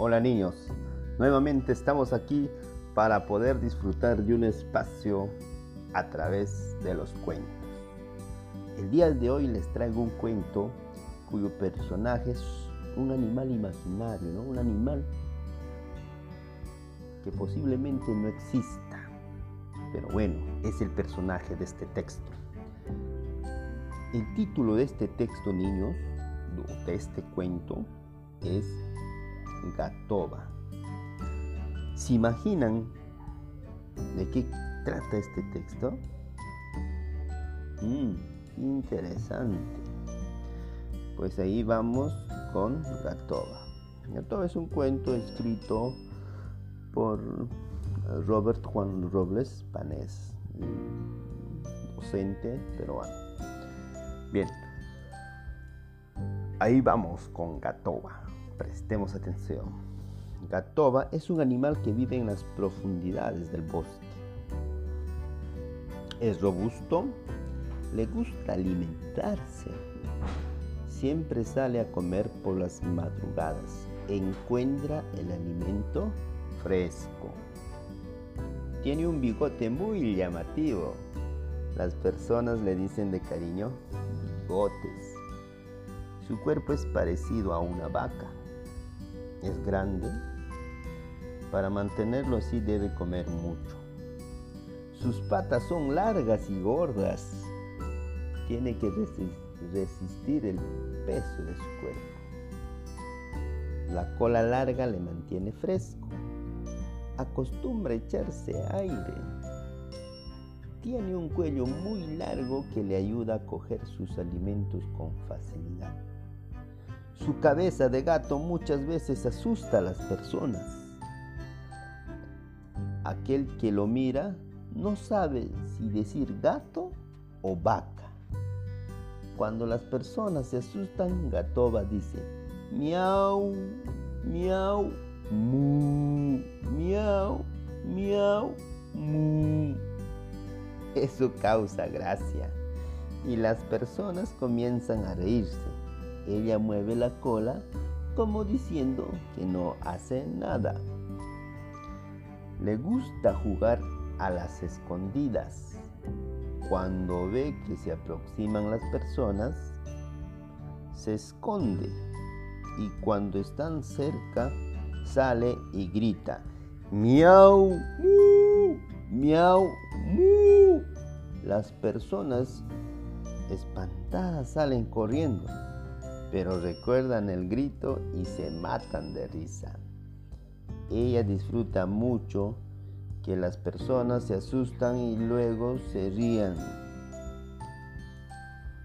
Hola niños, nuevamente estamos aquí para poder disfrutar de un espacio a través de los cuentos. El día de hoy les traigo un cuento cuyo personaje es un animal imaginario, ¿no? un animal que posiblemente no exista, pero bueno, es el personaje de este texto. El título de este texto, niños, de este cuento, es Gatoba. ¿Se imaginan de qué trata este texto? Mm, interesante. Pues ahí vamos con Gatoba. Gatoba es un cuento escrito por Robert Juan Robles Panés, docente peruano. Bien, ahí vamos con Gatoba. Prestemos atención. Gatoba es un animal que vive en las profundidades del bosque. Es robusto, le gusta alimentarse. Siempre sale a comer por las madrugadas. Encuentra el alimento fresco. Tiene un bigote muy llamativo. Las personas le dicen de cariño bigotes. Su cuerpo es parecido a una vaca es grande, para mantenerlo así debe comer mucho. Sus patas son largas y gordas. Tiene que resistir el peso de su cuerpo. La cola larga le mantiene fresco. Acostumbra echarse aire. Tiene un cuello muy largo que le ayuda a coger sus alimentos con facilidad. Su cabeza de gato muchas veces asusta a las personas. Aquel que lo mira no sabe si decir gato o vaca. Cuando las personas se asustan, Gatoba dice, miau, miau, mu, miau, miau, mu. Eso causa gracia y las personas comienzan a reírse. Ella mueve la cola como diciendo que no hace nada. Le gusta jugar a las escondidas. Cuando ve que se aproximan las personas, se esconde y cuando están cerca sale y grita, miau, mu, miau, mu. Las personas espantadas salen corriendo pero recuerdan el grito y se matan de risa. Ella disfruta mucho que las personas se asustan y luego se rían.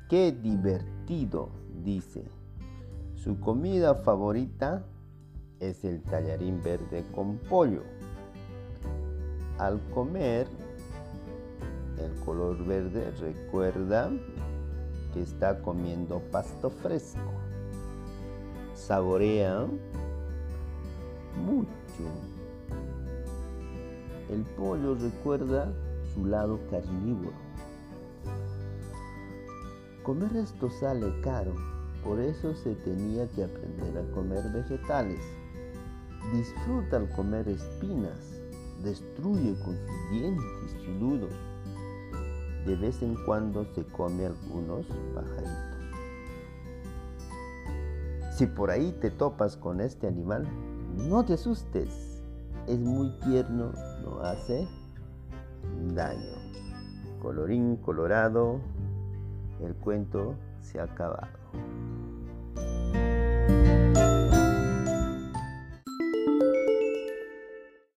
¡Qué divertido! dice. Su comida favorita es el tallarín verde con pollo. Al comer, el color verde recuerda que está comiendo pasto fresco. Saborea mucho. El pollo recuerda su lado carnívoro. Comer esto sale caro, por eso se tenía que aprender a comer vegetales. Disfruta al comer espinas, destruye con sus dientes filudos de vez en cuando se come algunos pajaritos. Si por ahí te topas con este animal, no te asustes. Es muy tierno, no hace daño. Colorín colorado, el cuento se ha acabado.